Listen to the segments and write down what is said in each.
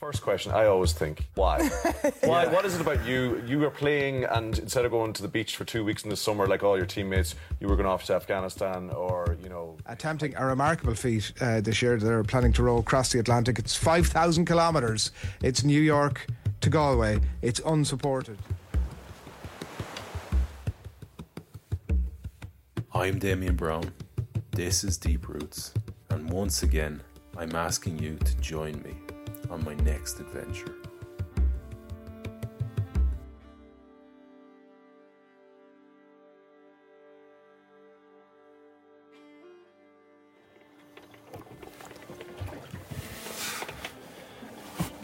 First question, I always think, why? Why? What is it about you? You were playing, and instead of going to the beach for two weeks in the summer like all your teammates, you were going off to Afghanistan or, you know. Attempting a remarkable feat uh, this year. They're planning to roll across the Atlantic. It's 5,000 kilometres. It's New York to Galway. It's unsupported. I'm Damian Browne. This is Deep Roots. And once again, I'm asking you to join me on my next adventure.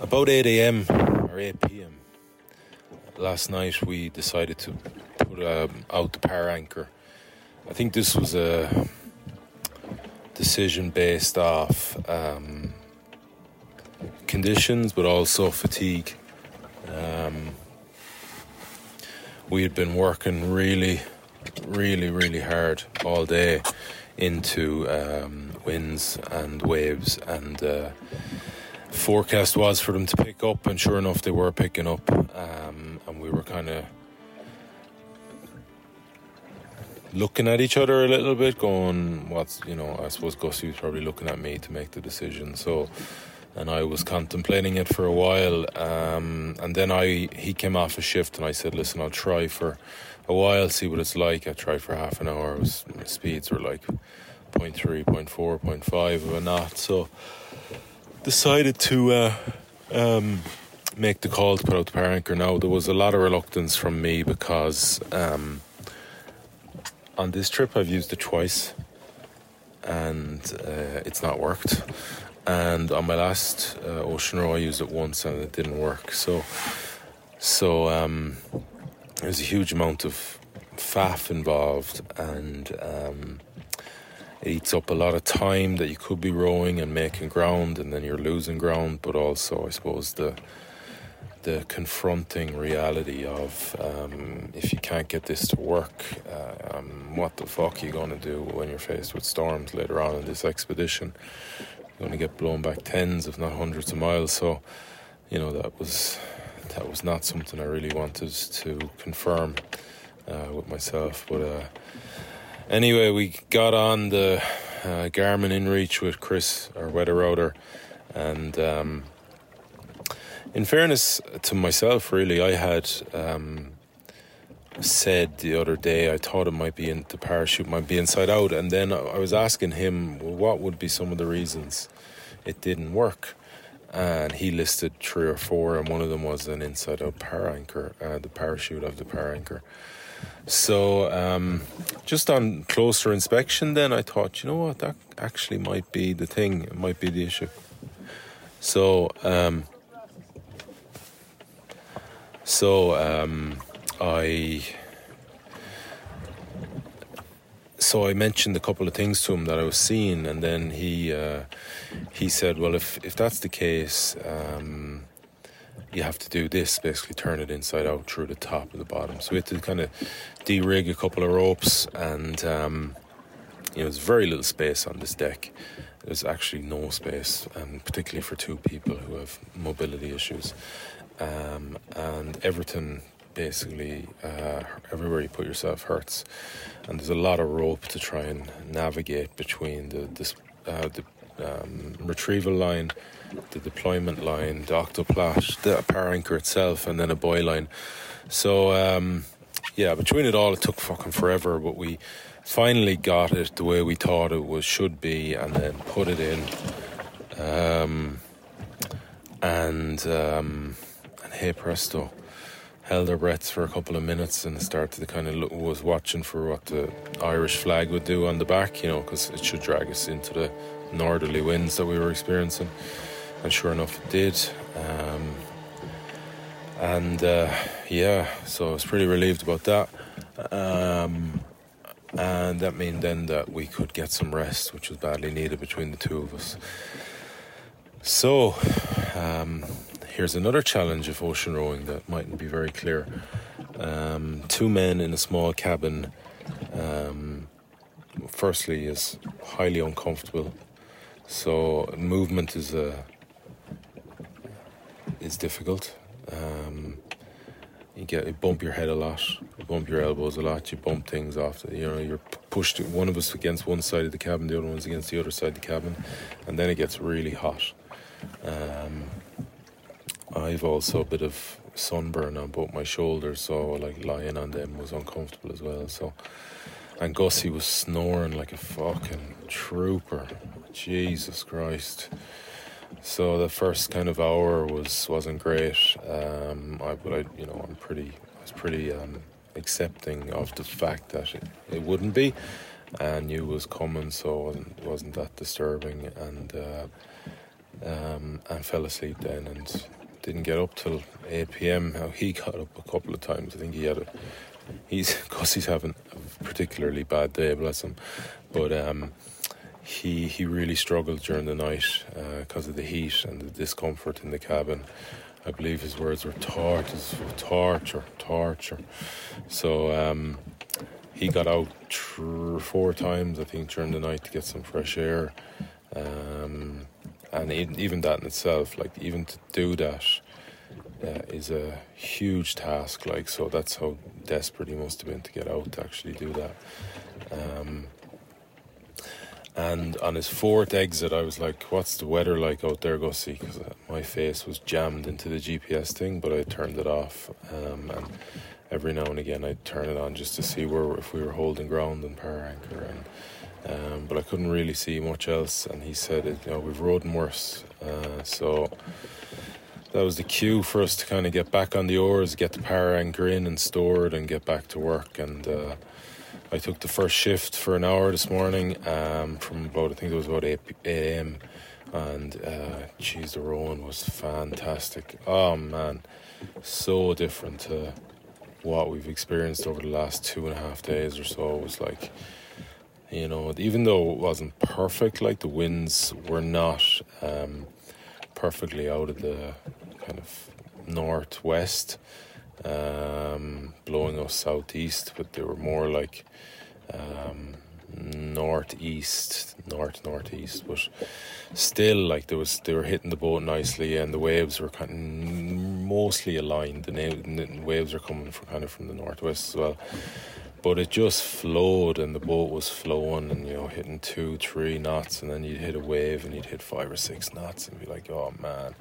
About 8 a.m. or 8 p.m. last night, we decided to put um, out the power anchor. I think this was a decision based off um, conditions, but also fatigue. Um, we had been working really, really, really hard all day into um, winds and waves, and uh, forecast was for them to pick up, and sure enough, they were picking up, um, and we were kind of looking at each other a little bit, going, "What's you know?" I suppose Gussie was probably looking at me to make the decision, so and I was contemplating it for a while. Um, and then I he came off a shift, and I said, "Listen, I'll try for a while, see what it's like." I tried for half an hour. Was, speeds were like 0.3, 0.4, 0.5 of a knot. So decided to uh, um, make the call to put out the power anchor. Now there was a lot of reluctance from me because um, on this trip I've used it twice, and uh, it's not worked and on my last uh, ocean row I used it once and it didn't work so so um, there's a huge amount of faff involved and um, it eats up a lot of time that you could be rowing and making ground and then you're losing ground but also I suppose the the confronting reality of um, if you can't get this to work, uh, um, what the fuck are you going to do when you're faced with storms later on in this expedition? Going to get blown back tens, if not hundreds of miles. So, you know, that was that was not something I really wanted to confirm uh, with myself. But uh, anyway, we got on the uh, Garmin InReach with Chris, our weather router, and um, in fairness to myself, really, I had. Um, said the other day I thought it might be in the parachute might be inside out. And then I was asking him well, what would be some of the reasons it didn't work? And he listed three or four and one of them was an inside out power anchor uh, the parachute of the power anchor. So um, just on closer inspection then I thought you know what that actually might be the thing it might be the issue. So um, So um, I so I mentioned a couple of things to him that I was seeing, and then he uh, he said, "Well, if if that's the case, um, you have to do this. Basically, turn it inside out through the top and the bottom." So we had to kind of de-rig a couple of ropes, and um, you know, there's very little space on this deck. There's actually no space, and particularly for two people who have mobility issues, um, and everything basically uh, everywhere you put yourself hurts, and there's a lot of rope to try and navigate between the this, uh, the um, retrieval line, the deployment line, the octoplate, the power anchor itself, and then a buoy line. So um, yeah, between it all, it took fucking forever, but we finally got it the way we thought it was should be, and then put it in. Um, and um, and hey presto, held our breaths for a couple of minutes and started to kind of look, was watching for what the Irish flag would do on the back, you know, because it should drag us into the northerly winds that we were experiencing. And sure enough, it did. Um, and uh, yeah, so I was pretty relieved about that. Um, and that meant then that we could get some rest, which was badly needed between the two of us. So, um, here's another challenge of ocean rowing that mightn't be very clear. Um, two men in a small cabin, um, firstly, is highly uncomfortable. So movement is a is difficult. Um, you get you bump your head a lot, you bump your elbows a lot, you bump things off. You know, you're pushed one of us against one side of the cabin, the other one's against the other side of the cabin, and then it gets really hot. Um, I've also a bit of sunburn on both my shoulders, so like lying on them was uncomfortable as well. So, and Gussie was snoring like a fucking trooper. Jesus Christ. So the first kind of hour was wasn't great. Um, I but I you know I'm pretty I was pretty um, accepting of the fact that it, it wouldn't be, and it was coming, so it wasn't, wasn't that disturbing, and uh, um, and fell asleep then and didn't get up till 8 p.m. How he got up a couple of times. I think he had a. He's because he's having a particularly bad day, bless him. But um, he he really struggled during the night because uh, of the heat and the discomfort in the cabin. I believe his words were torture, torture, torture. So um, he got out tr- four times, I think, during the night to get some fresh air. Um, and even that in itself, like even to do that, uh, is a huge task. Like so, that's how desperate he must have been to get out to actually do that. Um, and on his fourth exit, I was like, "What's the weather like out there, Gussie?" Because uh, my face was jammed into the GPS thing, but I turned it off. Um, and every now and again, I'd turn it on just to see where if we were holding ground and power anchor and um, but I couldn't really see much else. And he said, you know, we've rode worse. Uh, so that was the cue for us to kind of get back on the oars, get the power anchor in and stored, and get back to work. And uh, I took the first shift for an hour this morning um, from about, I think it was about 8 a.m. And uh, the rowing was fantastic. Oh man, so different to what we've experienced over the last two and a half days or so. It was like you know, even though it wasn't perfect, like the winds were not um, perfectly out of the kind of northwest, um, blowing us southeast, but they were more like um, northeast, north northeast. But still, like there was, they were hitting the boat nicely, and the waves were kind of mostly aligned. The waves are coming from kind of from the northwest as well but it just flowed and the boat was flowing and you know hitting two three knots and then you'd hit a wave and you'd hit five or six knots and be like oh man.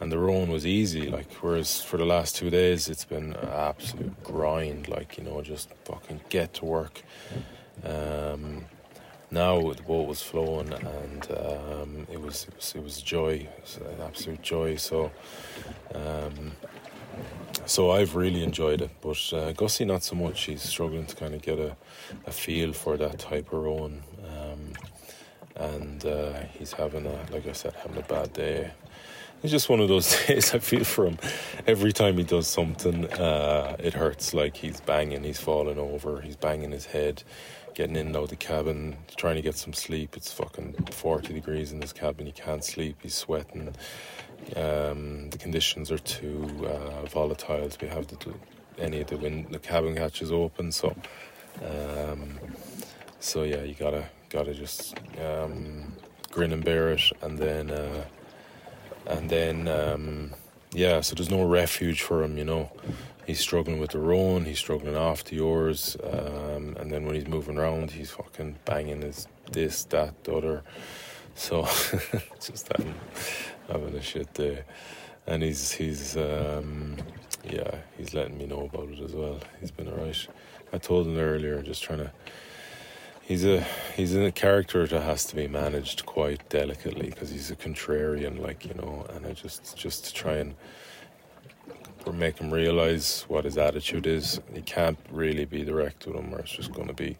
And the rowing was easy like whereas for the last two days it's been an absolute grind like you know just fucking get to work. Um, now the boat was flowing and um, it was it was it was joy. It was an absolute joy. So um, so I've really enjoyed it, but uh, Gussie not so much. He's struggling to kind of get a, a feel for that type of rowing, um, and uh, he's having a, like I said, having a bad day. it's just one of those days. I feel for him. Every time he does something, uh, it hurts. Like he's banging, he's falling over, he's banging his head, getting in and out of the cabin, trying to get some sleep. It's fucking forty degrees in this cabin. He can't sleep. He's sweating. Um, the conditions are too uh, volatile to have the, any of the wind, the cabin hatches open. So, um, so yeah, you gotta gotta just um, grin and bear it, and then. Uh, and then um, yeah, so there's no refuge for him, you know. He's struggling with the roan, he's struggling off the oars, um, and then when he's moving around, he's fucking banging his this, that, the other. So just having, having a shit day, and he's he's um, yeah, he's letting me know about it as well. He's been alright. I told him earlier, just trying to he's a he's in a character that has to be managed quite delicately because he's a contrarian, like you know, and I just just to try and make him realize what his attitude is. He can't really be direct with him, or it's just going to be,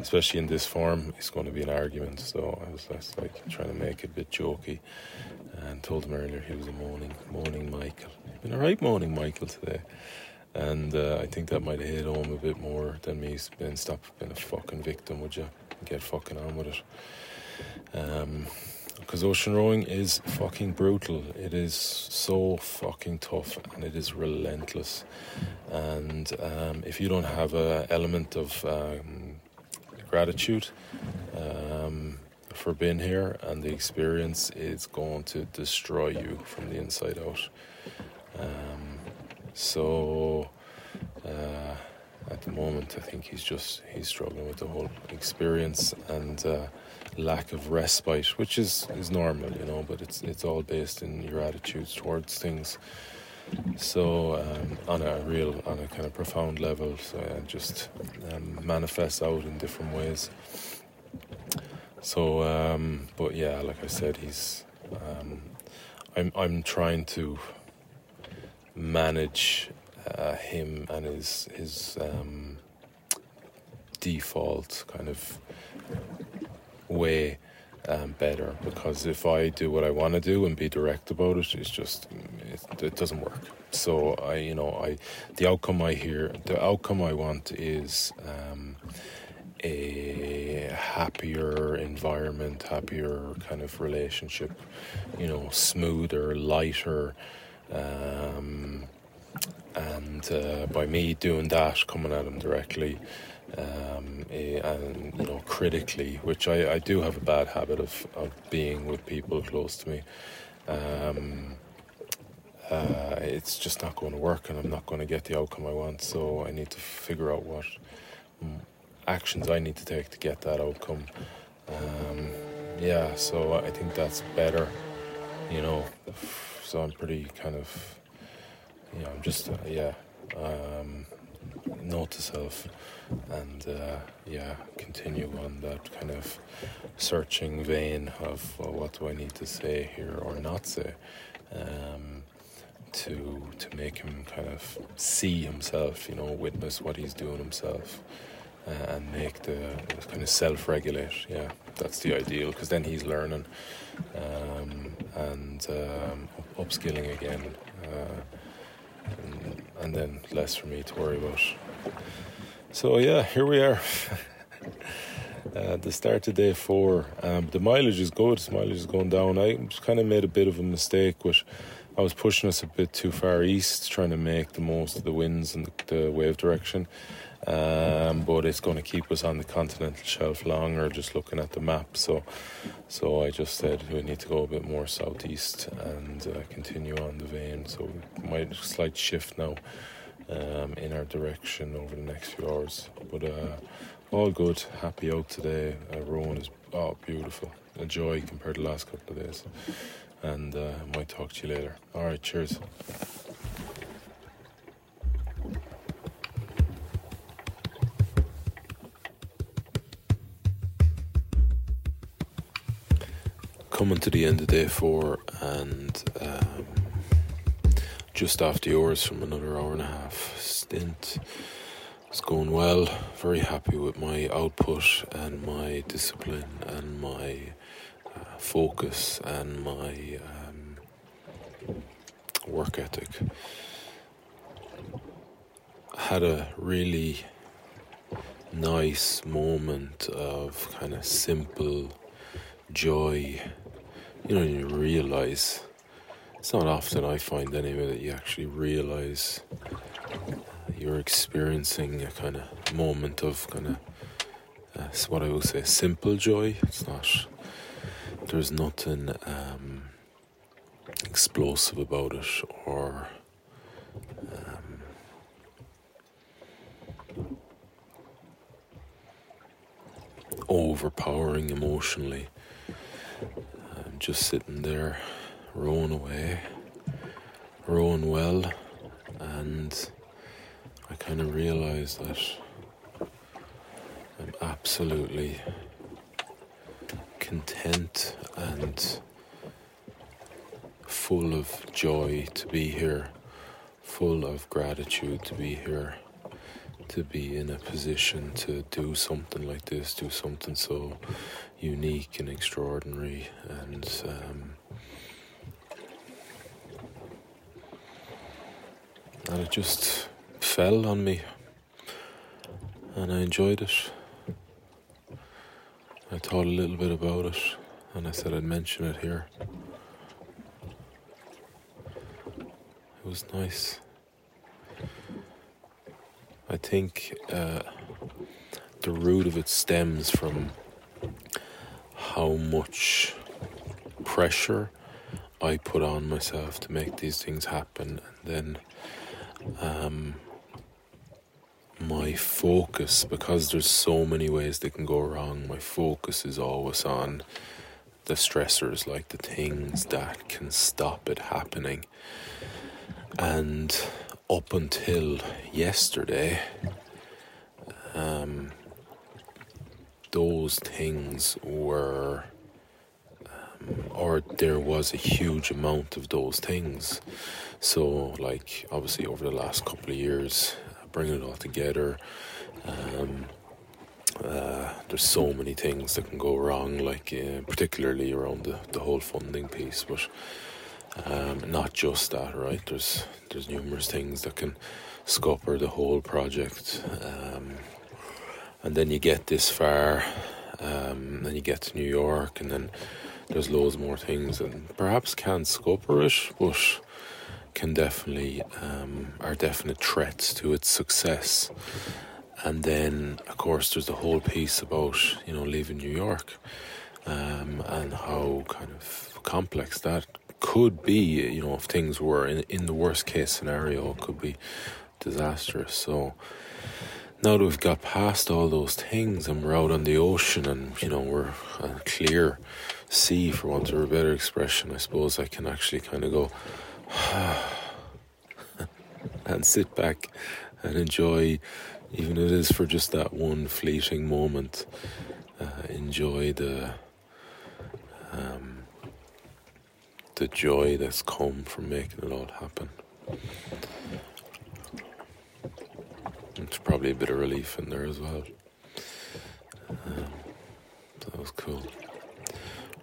especially in this form, it's going to be an argument. So I was just like trying to make it a bit jokey, and told him earlier he was a moaning, moaning Michael. You've been a right moaning Michael today and uh, I think that might have hit home a bit more than me being stop being a fucking victim. Would you get fucking on with it? Because um, ocean rowing is fucking brutal. It is so fucking tough and it is relentless. And um, if you don't have an element of um, gratitude um, for being here and the experience, is going to destroy you from the inside out. Um, so uh, at the moment, I think he's just he's struggling with the whole experience and uh, lack of respite, which is is normal, you know. But it's it's all based in your attitudes towards things. So um, on a real, on a kind of profound level, so it just um, manifests out in different ways. So, um, but yeah, like I said, he's. Um, I'm I'm trying to manage uh, him and his his um, default kind of way um, better because if I do what I want to do and be direct about it, it's just it, it, doesn't work. So I, you know, I the outcome I hear, the outcome I want is um, a happier environment, happier kind of relationship, you know, smoother, lighter. Um, and uh, by me doing that, coming at him directly, um, eh, and you know critically, which I, I do have a bad habit of, of being with people close to me. Um, uh, it's just not going to work, and I'm not going to get the outcome I want. So I need to figure out what actions I need to take to get that outcome. Um, yeah, so I think that's better, you know. So I'm pretty kind of yeah, I'm just uh, yeah, um, note to self, and uh, yeah, continue on that kind of searching vein of well, what do I need to say here or not say, um, to to make him kind of see himself, you know, witness what he's doing himself. Uh, and make the kind of self-regulate. Yeah, that's the ideal because then he's learning um, and um, upskilling again. Uh, and, and then less for me to worry about. So yeah, here we are. uh, the start of day four. Um, the mileage is good. The mileage is going down. I kind of made a bit of a mistake, which I was pushing us a bit too far east, trying to make the most of the winds and the, the wave direction um, but it's going to keep us on the continental shelf longer. Just looking at the map, so so I just said we need to go a bit more southeast and uh, continue on the vein. So we might slight shift now um, in our direction over the next few hours, but uh, all good. Happy out today. Uh, Rowan is oh beautiful. A joy compared to the last couple of days. And uh, I might talk to you later. All right, cheers. coming to the end of day four and um, just after yours from another hour and a half stint. It's going well. Very happy with my output and my discipline and my uh, focus and my um, work ethic. Had a really nice moment of kind of simple joy. You know, you realize it's not often I find anyway that you actually realize you're experiencing a kind of moment of kind of uh, what I would say simple joy. It's not. There's nothing um, explosive about it or. Um, overpowering emotionally. I'm just sitting there, rowing away, rowing well, and I kind of realize that I'm absolutely content and full of joy to be here, full of gratitude to be here, to be in a position to do something like this, do something so unique and extraordinary, and um, and it just fell on me, and I enjoyed it. I thought a little bit about it, and I said I'd mention it here. It was nice. I think uh, the root of it stems from how much pressure I put on myself to make these things happen, and then um, my focus, because there's so many ways they can go wrong, my focus is always on the stressors, like the things that can stop it happening. And up until yesterday, um, those things were, or there was a huge amount of those things. So, like, obviously, over the last couple of years, bringing it all together. Um, uh, there's so many things that can go wrong, like uh, particularly around the, the whole funding piece, but um, not just that, right? There's there's numerous things that can scupper the whole project, um, and then you get this far, um, then you get to New York, and then there's loads more things, and perhaps can't scupper it, but can definitely um, are definite threats to its success. And then, of course, there's the whole piece about you know leaving New York um, and how kind of complex that could be. You know, if things were in, in the worst case scenario, it could be disastrous. So now that we've got past all those things and we're out on the ocean and you know we're a clear sea, for want of a better expression, I suppose I can actually kind of go and sit back and enjoy, even if it is for just that one fleeting moment, uh, enjoy the um, the joy that's come from making it all happen. Probably a bit of relief in there as well. Um, that was cool.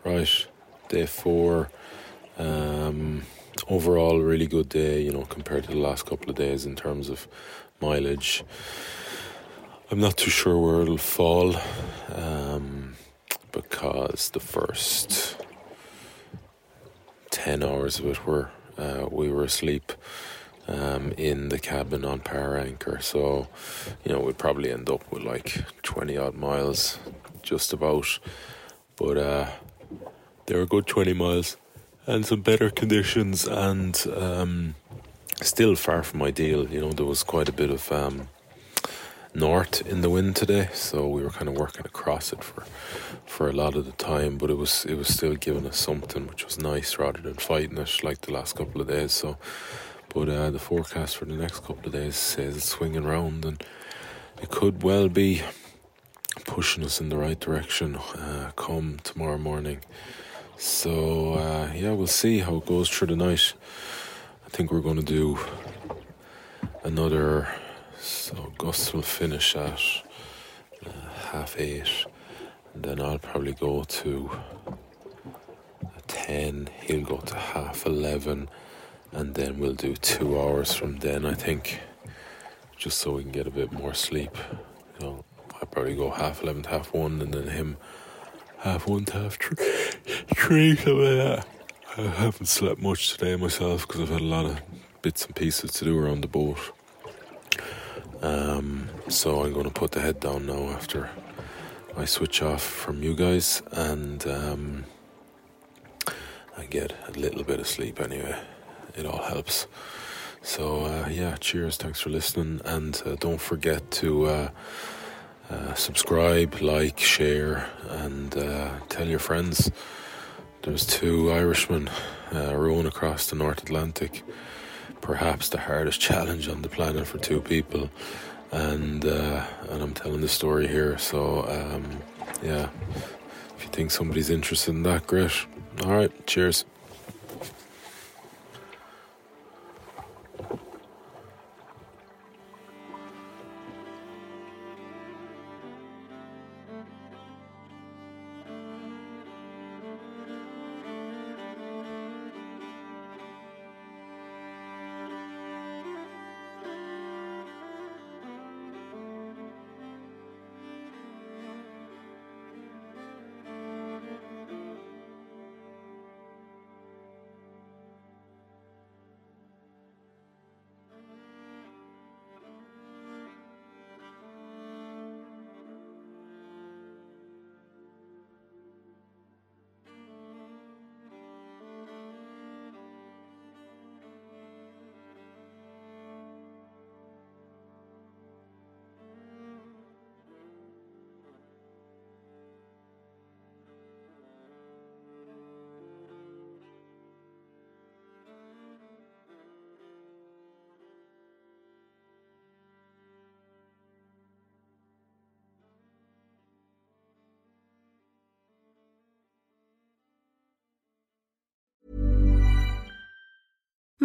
Right, day four. Um, overall, really good day, you know, compared to the last couple of days in terms of mileage. I'm not too sure where it'll fall um, because the first 10 hours of it were uh, we were asleep um, in the cabin on power anchor. So, you know, we'd probably end up with like 20 odd miles just about. But uh, they were good 20 miles and some better conditions and um, still far from ideal. You know, there was quite a bit of um, north in the wind today, so we were kind of working across it for for a lot of the time. But it was it was still giving us something which was nice rather than fighting it like the last couple of days. So, but uh, the forecast for the next couple of days says it's swinging round and it could well be pushing us in the right direction uh, come tomorrow morning. So uh, yeah, we'll see how it goes through the night. I think we're going to do another. So Gus will finish at uh, half eight, and then I'll probably go to ten. He'll go to half eleven, and then we'll do two hours from then. I think, just so we can get a bit more sleep. I probably go half eleven to half one, and then him half one to half three, three something like that. I haven't slept much today myself because I've had a lot of bits and pieces to do around the boat. Um, so I'm going to put the head down now after I switch off from you guys and um, I get a little bit of sleep anyway. It all helps. So uh, yeah, cheers. Thanks for listening, and uh, don't forget to. Uh, uh subscribe, like, share, and uh, tell your friends. There's two Irishmen rowing across the North Atlantic perhaps the hardest challenge on the planet for two people, and and I'm telling the story here. So um, yeah, if you think somebody's interested in that, great. All right, cheers.